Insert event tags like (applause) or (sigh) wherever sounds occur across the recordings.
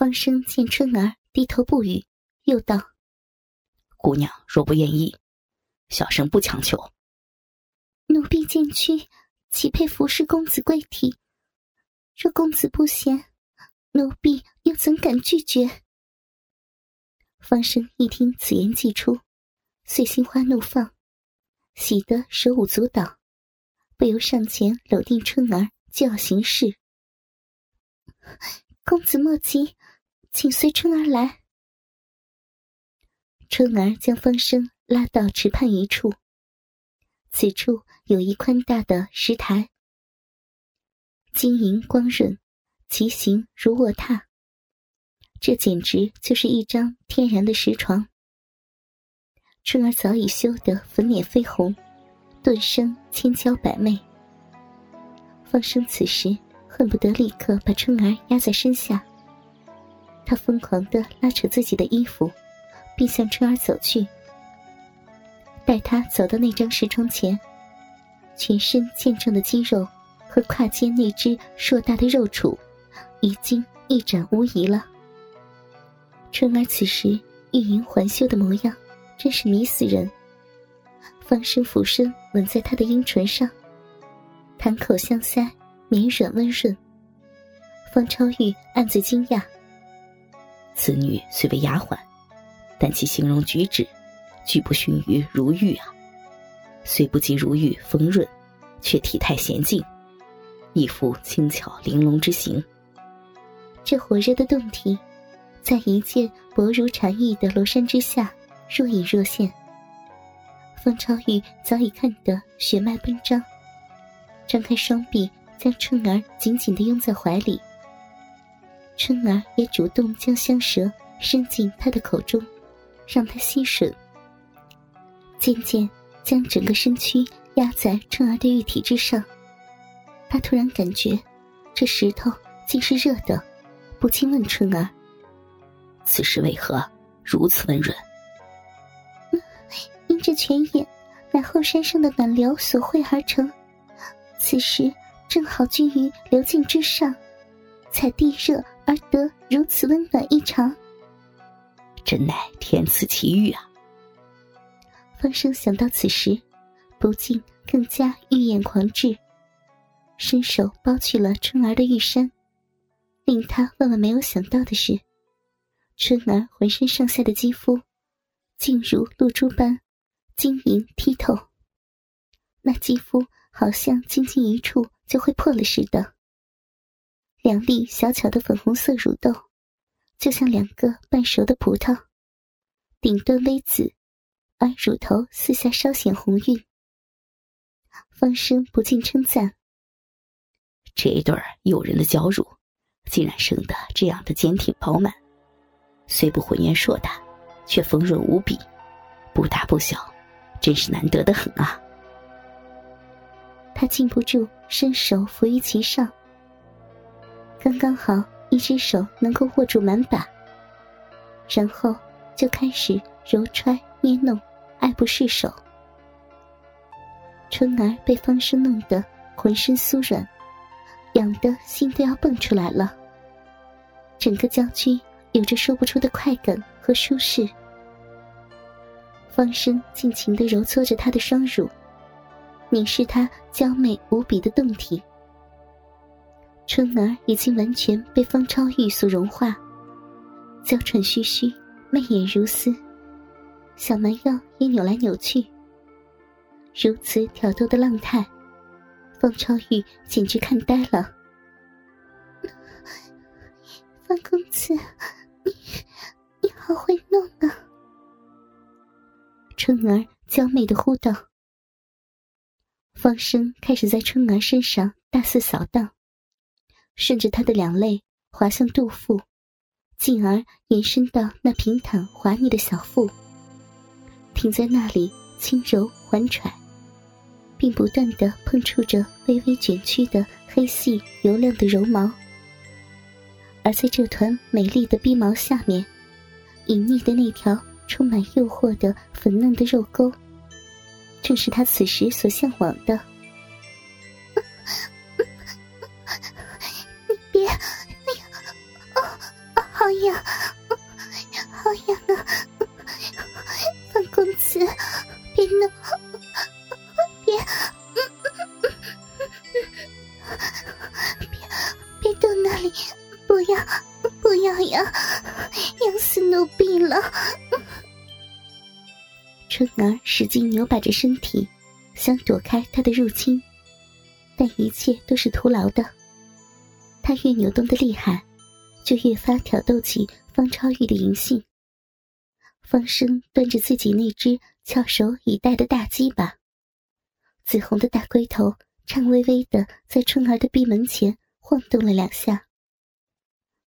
方生见春儿低头不语，又道：“姑娘若不愿意，小生不强求。奴婢见屈，岂配服侍公子贵体？若公子不嫌，奴婢又怎敢拒绝？”方生一听此言既出，遂心花怒放，喜得手舞足蹈，不由上前搂定春儿，就要行事。公子莫急，请随春儿来。春儿将方生拉到池畔一处，此处有一宽大的石台，晶莹光润，其形如卧榻。这简直就是一张天然的石床。春儿早已羞得粉脸绯红，顿生千娇百媚。方生此时恨不得立刻把春儿压在身下。他疯狂的拉扯自己的衣服，并向春儿走去。待他走到那张石床前，全身健壮的肌肉和胯间那只硕大的肉杵，已经一展无遗了。春儿此时欲迎还休的模样，真是迷死人。方生俯身吻在她的阴唇上，谈口相塞，绵软温润。方超玉暗自惊讶：此女虽为丫鬟，但其形容举止，俱不逊于如玉啊。虽不及如玉丰润，却体态娴静，一副轻巧玲珑之形。这火热的动体。在一件薄如蝉翼的罗衫之下，若隐若现。方超玉早已看得血脉奔张，张开双臂将春儿紧紧地拥在怀里。春儿也主动将香舌伸进他的口中，让他吸吮，渐渐将整个身躯压在春儿的玉体之上。他突然感觉这石头竟是热的，不禁问春儿。此时为何如此温润？因这泉眼乃后山上的暖流所汇而成，此时正好居于流径之上，才地热而得如此温暖异常。真乃天赐奇遇啊！方生想到此时，不禁更加欲眼狂炽，伸手剥去了春儿的玉衫。令他万万没有想到的是。春儿浑身上下的肌肤，竟如露珠般晶莹剔透。那肌肤好像轻轻一触就会破了似的。两粒小巧的粉红色乳豆，就像两个半熟的葡萄，顶端微紫，而乳头四下稍显红晕。方生不禁称赞：这一对诱人的娇乳，竟然生得这样的坚挺饱满。虽不浑圆硕大，却丰润无比，不大不小，真是难得的很啊！他禁不住伸手扶于其上，刚刚好一只手能够握住满把，然后就开始揉揣捏弄，爱不释手。春儿被方生弄得浑身酥软，痒得心都要蹦出来了，整个娇躯。有着说不出的快感和舒适。方生尽情的揉搓着她的双乳，凝视她娇美无比的胴体。春儿已经完全被方超玉所融化，娇喘吁吁，媚眼如丝，小蛮腰也扭来扭去。如此挑逗的浪态，方超玉简直看呆了。方公子。你你好会弄啊！春儿娇媚的呼道。方生开始在春儿身上大肆扫荡，顺着他的两肋滑向肚腹，进而延伸到那平坦滑腻的小腹，停在那里轻柔缓喘，并不断的碰触着微微卷曲的黑细油亮的柔毛。而在这团美丽的逼毛下面，隐匿的那条充满诱惑的粉嫩的肉沟，正是他此时所向往的。不要，不要呀，要死奴婢了！春儿使劲扭摆着身体，想躲开他的入侵，但一切都是徒劳的。他越扭动的厉害。就越发挑逗起方超玉的淫性。方生端着自己那只翘首以待的大鸡巴，紫红的大龟头颤巍巍的在春儿的闭门前晃动了两下，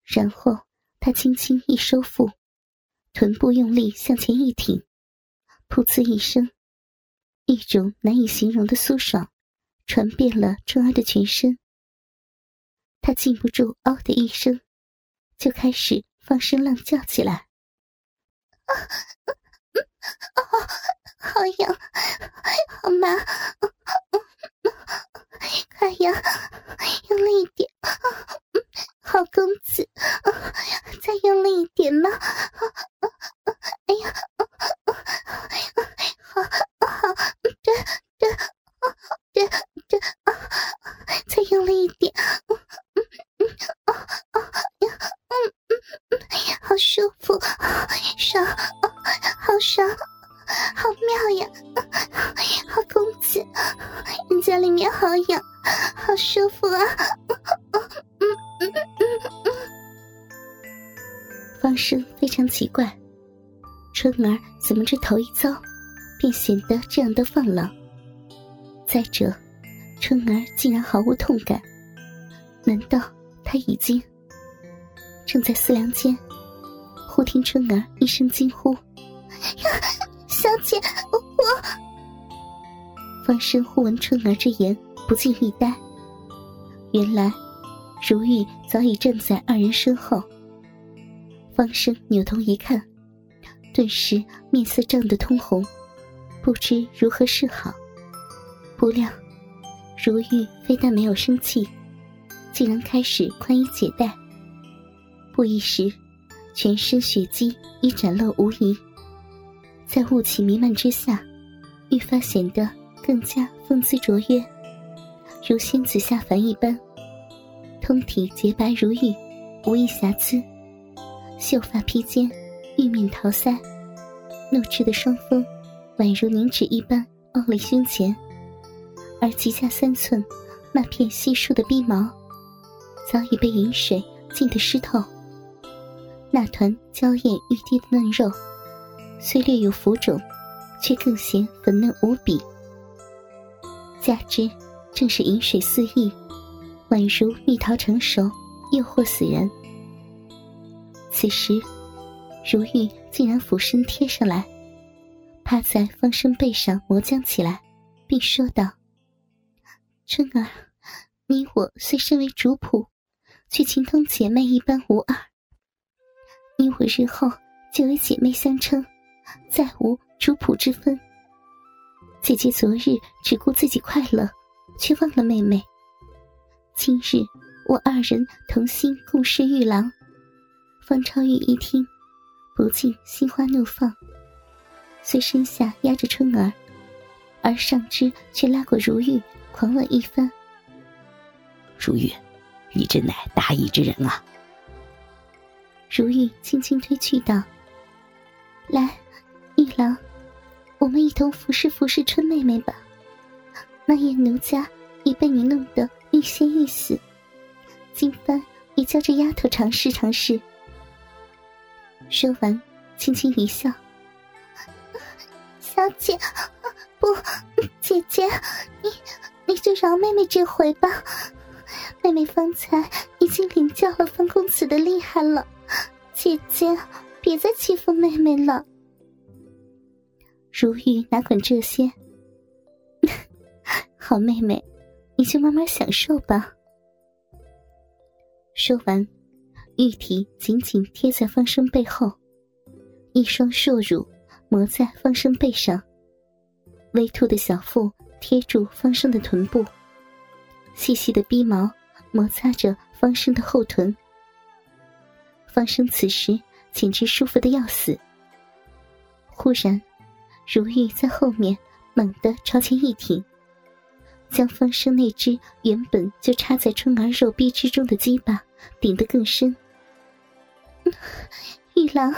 然后他轻轻一收腹，臀部用力向前一挺，噗呲一声，一种难以形容的酥爽传遍了春儿的全身。他禁不住“嗷”的一声。就开始放声浪叫起来，啊，啊，啊好痒，好麻，快呀，用力一点，啊好公，再用力一点吗，春儿怎么这头一遭，便显得这样的放浪？再者，春儿竟然毫无痛感，难道他已经正在思量间？忽听春儿一声惊呼：“小姐，我……”方生忽闻春儿之言，不禁一呆。原来，如玉早已站在二人身后。方生扭头一看，顿时面色涨得通红，不知如何是好。不料，如玉非但没有生气，竟然开始宽衣解带。不一时。全身血迹已展露无遗，在雾气弥漫之下，愈发显得更加风姿卓约，如仙子下凡一般。通体洁白如玉，无一瑕疵，秀发披肩，玉面桃腮，怒斥的双峰宛如凝脂一般傲立胸前，而及下三寸那片稀疏的逼毛，早已被饮水浸得湿透。那团娇艳欲滴的嫩肉，虽略有浮肿，却更显粉嫩无比。加之正是饮水肆意，宛如蜜桃成熟，诱惑死人。此时，如玉竟然俯身贴上来，趴在方生背上磨浆起来，并说道：“春儿，你我虽身为主仆，却情同姐妹一般无二。”你我日后就为姐妹相称，再无主仆之分。姐姐昨日只顾自己快乐，却忘了妹妹。今日我二人同心共侍玉郎，方超玉一听，不禁心花怒放。虽身下压着春儿，而上肢却拉过如玉，狂吻一番。如玉，你真乃大义之人啊！如玉轻轻推去道：“来，玉郎，我们一同服侍服侍春妹妹吧。那夜奴家已被你弄得欲仙欲死，今番也叫这丫头尝试尝试。”说完，轻轻一笑：“小姐，不，姐姐，你你就饶妹妹这回吧。妹妹方才已经领教了方公子的厉害了。”姐姐，别再欺负妹妹了。如玉哪管这些，好妹妹，你就慢慢享受吧。说完，玉体紧紧贴在方生背后，一双硕乳磨在方生背上，微凸的小腹贴住方生的臀部，细细的鼻毛摩擦着方生的后臀。方生此时简直舒服的要死。忽然，如玉在后面猛地朝前一挺，将方生那只原本就插在春儿肉臂之中的鸡巴顶得更深。玉郎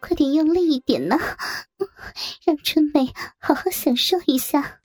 快点用力一点呢 (laughs) 让春妹好好享受一下。